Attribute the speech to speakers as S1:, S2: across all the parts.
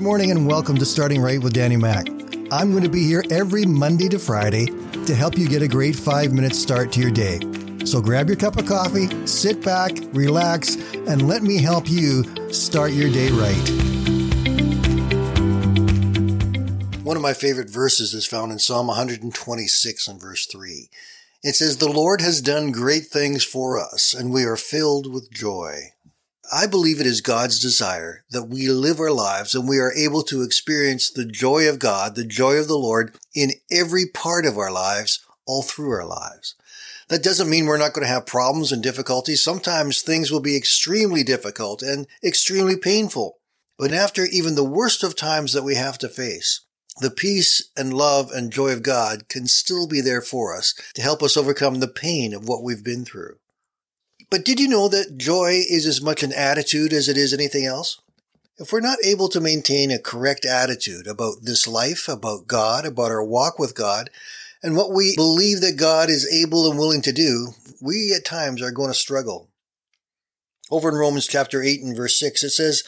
S1: Good morning and welcome to Starting Right with Danny Mack. I'm going to be here every Monday to Friday to help you get a great five minute start to your day. So grab your cup of coffee, sit back, relax, and let me help you start your day right. One of my favorite verses is found in Psalm 126 and verse 3. It says, The Lord has done great things for us, and we are filled with joy. I believe it is God's desire that we live our lives and we are able to experience the joy of God, the joy of the Lord in every part of our lives, all through our lives. That doesn't mean we're not going to have problems and difficulties. Sometimes things will be extremely difficult and extremely painful. But after even the worst of times that we have to face, the peace and love and joy of God can still be there for us to help us overcome the pain of what we've been through. But did you know that joy is as much an attitude as it is anything else? If we're not able to maintain a correct attitude about this life, about God, about our walk with God, and what we believe that God is able and willing to do, we at times are going to struggle. Over in Romans chapter 8 and verse 6, it says,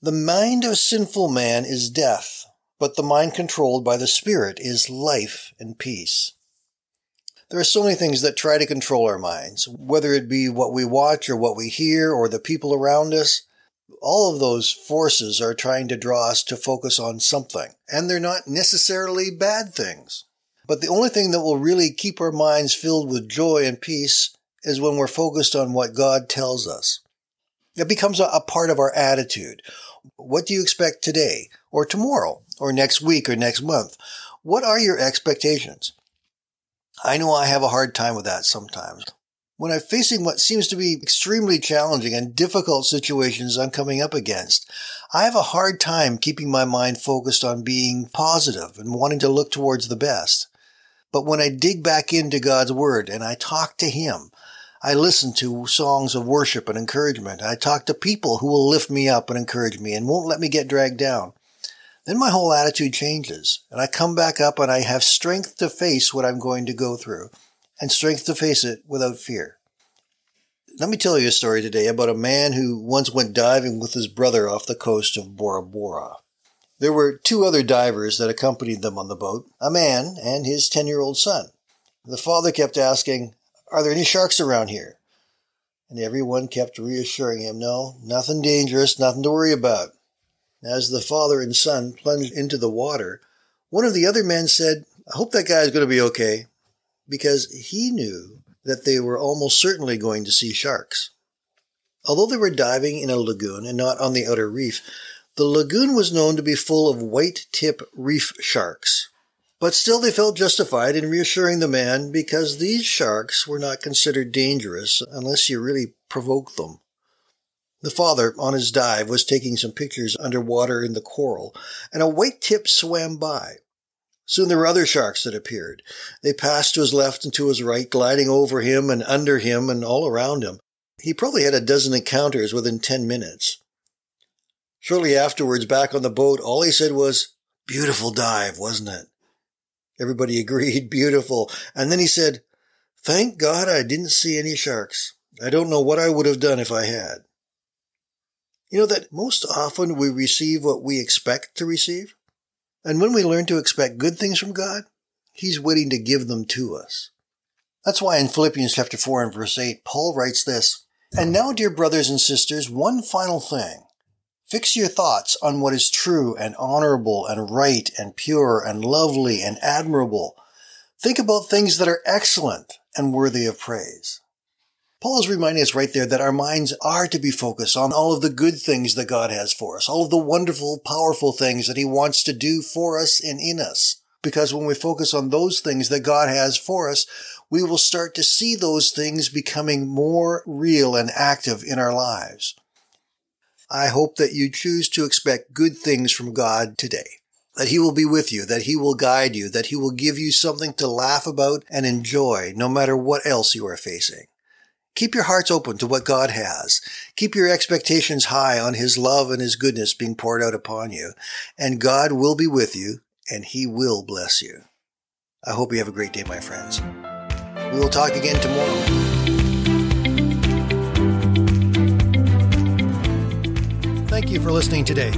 S1: The mind of sinful man is death, but the mind controlled by the Spirit is life and peace. There are so many things that try to control our minds, whether it be what we watch or what we hear or the people around us. All of those forces are trying to draw us to focus on something, and they're not necessarily bad things. But the only thing that will really keep our minds filled with joy and peace is when we're focused on what God tells us. It becomes a, part of our attitude. What do you expect today or tomorrow or next week or next month? What are your expectations? I know I have a hard time with that sometimes. When I'm facing what seems to be extremely challenging and difficult situations I'm coming up against, I have a hard time keeping my mind focused on being positive and wanting to look towards the best. But when I dig back into God's Word and I talk to Him, I listen to songs of worship and encouragement. I talk to people who will lift me up and encourage me and won't let me get dragged down then my whole attitude changes and I come back up and I have strength to face what I'm going to go through and strength to face it without fear. Let me tell you a story today about a man who once went diving with his brother off the coast of Bora Bora. There were two other divers that accompanied them on the boat, a man and his 10 year old son. The father kept asking, Are there any sharks around here? And everyone kept reassuring him, No, nothing dangerous, nothing to worry about. As the father and son plunged into the water, one of the other men said, I hope that guy is going to be okay, because he knew that they were almost certainly going to see sharks. Although they were diving in a lagoon and not on the outer reef, the lagoon was known to be full of white tip reef sharks. But still, they felt justified in reassuring the man because these sharks were not considered dangerous unless you really provoked them. The father, on his dive, was taking some pictures underwater in the coral, and a white tip swam by. Soon there were other sharks that appeared. They passed to his left and to his right, gliding over him and under him and all around him. He probably had a dozen encounters within ten minutes. Shortly afterwards, back on the boat, all he said was, Beautiful dive, wasn't it? Everybody agreed, beautiful. And then he said, Thank God I didn't see any sharks. I don't know what I would have done if I had. You know that most often we receive what we expect to receive? And when we learn to expect good things from God, He's waiting to give them to us. That's why in Philippians chapter 4 and verse 8, Paul writes this, And now, dear brothers and sisters, one final thing. Fix your thoughts on what is true and honorable and right and pure and lovely and admirable. Think about things that are excellent and worthy of praise. Paul is reminding us right there that our minds are to be focused on all of the good things that God has for us, all of the wonderful, powerful things that he wants to do for us and in us. Because when we focus on those things that God has for us, we will start to see those things becoming more real and active in our lives. I hope that you choose to expect good things from God today that he will be with you, that he will guide you, that he will give you something to laugh about and enjoy no matter what else you are facing. Keep your hearts open to what God has. Keep your expectations high on His love and His goodness being poured out upon you, and God will be with you and He will bless you. I hope you have a great day, my friends. We will talk again tomorrow. Thank you for listening today,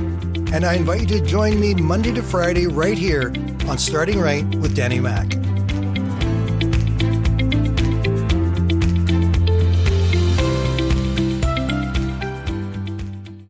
S1: and I invite you to join me Monday to Friday right here on Starting Right with Danny Mack.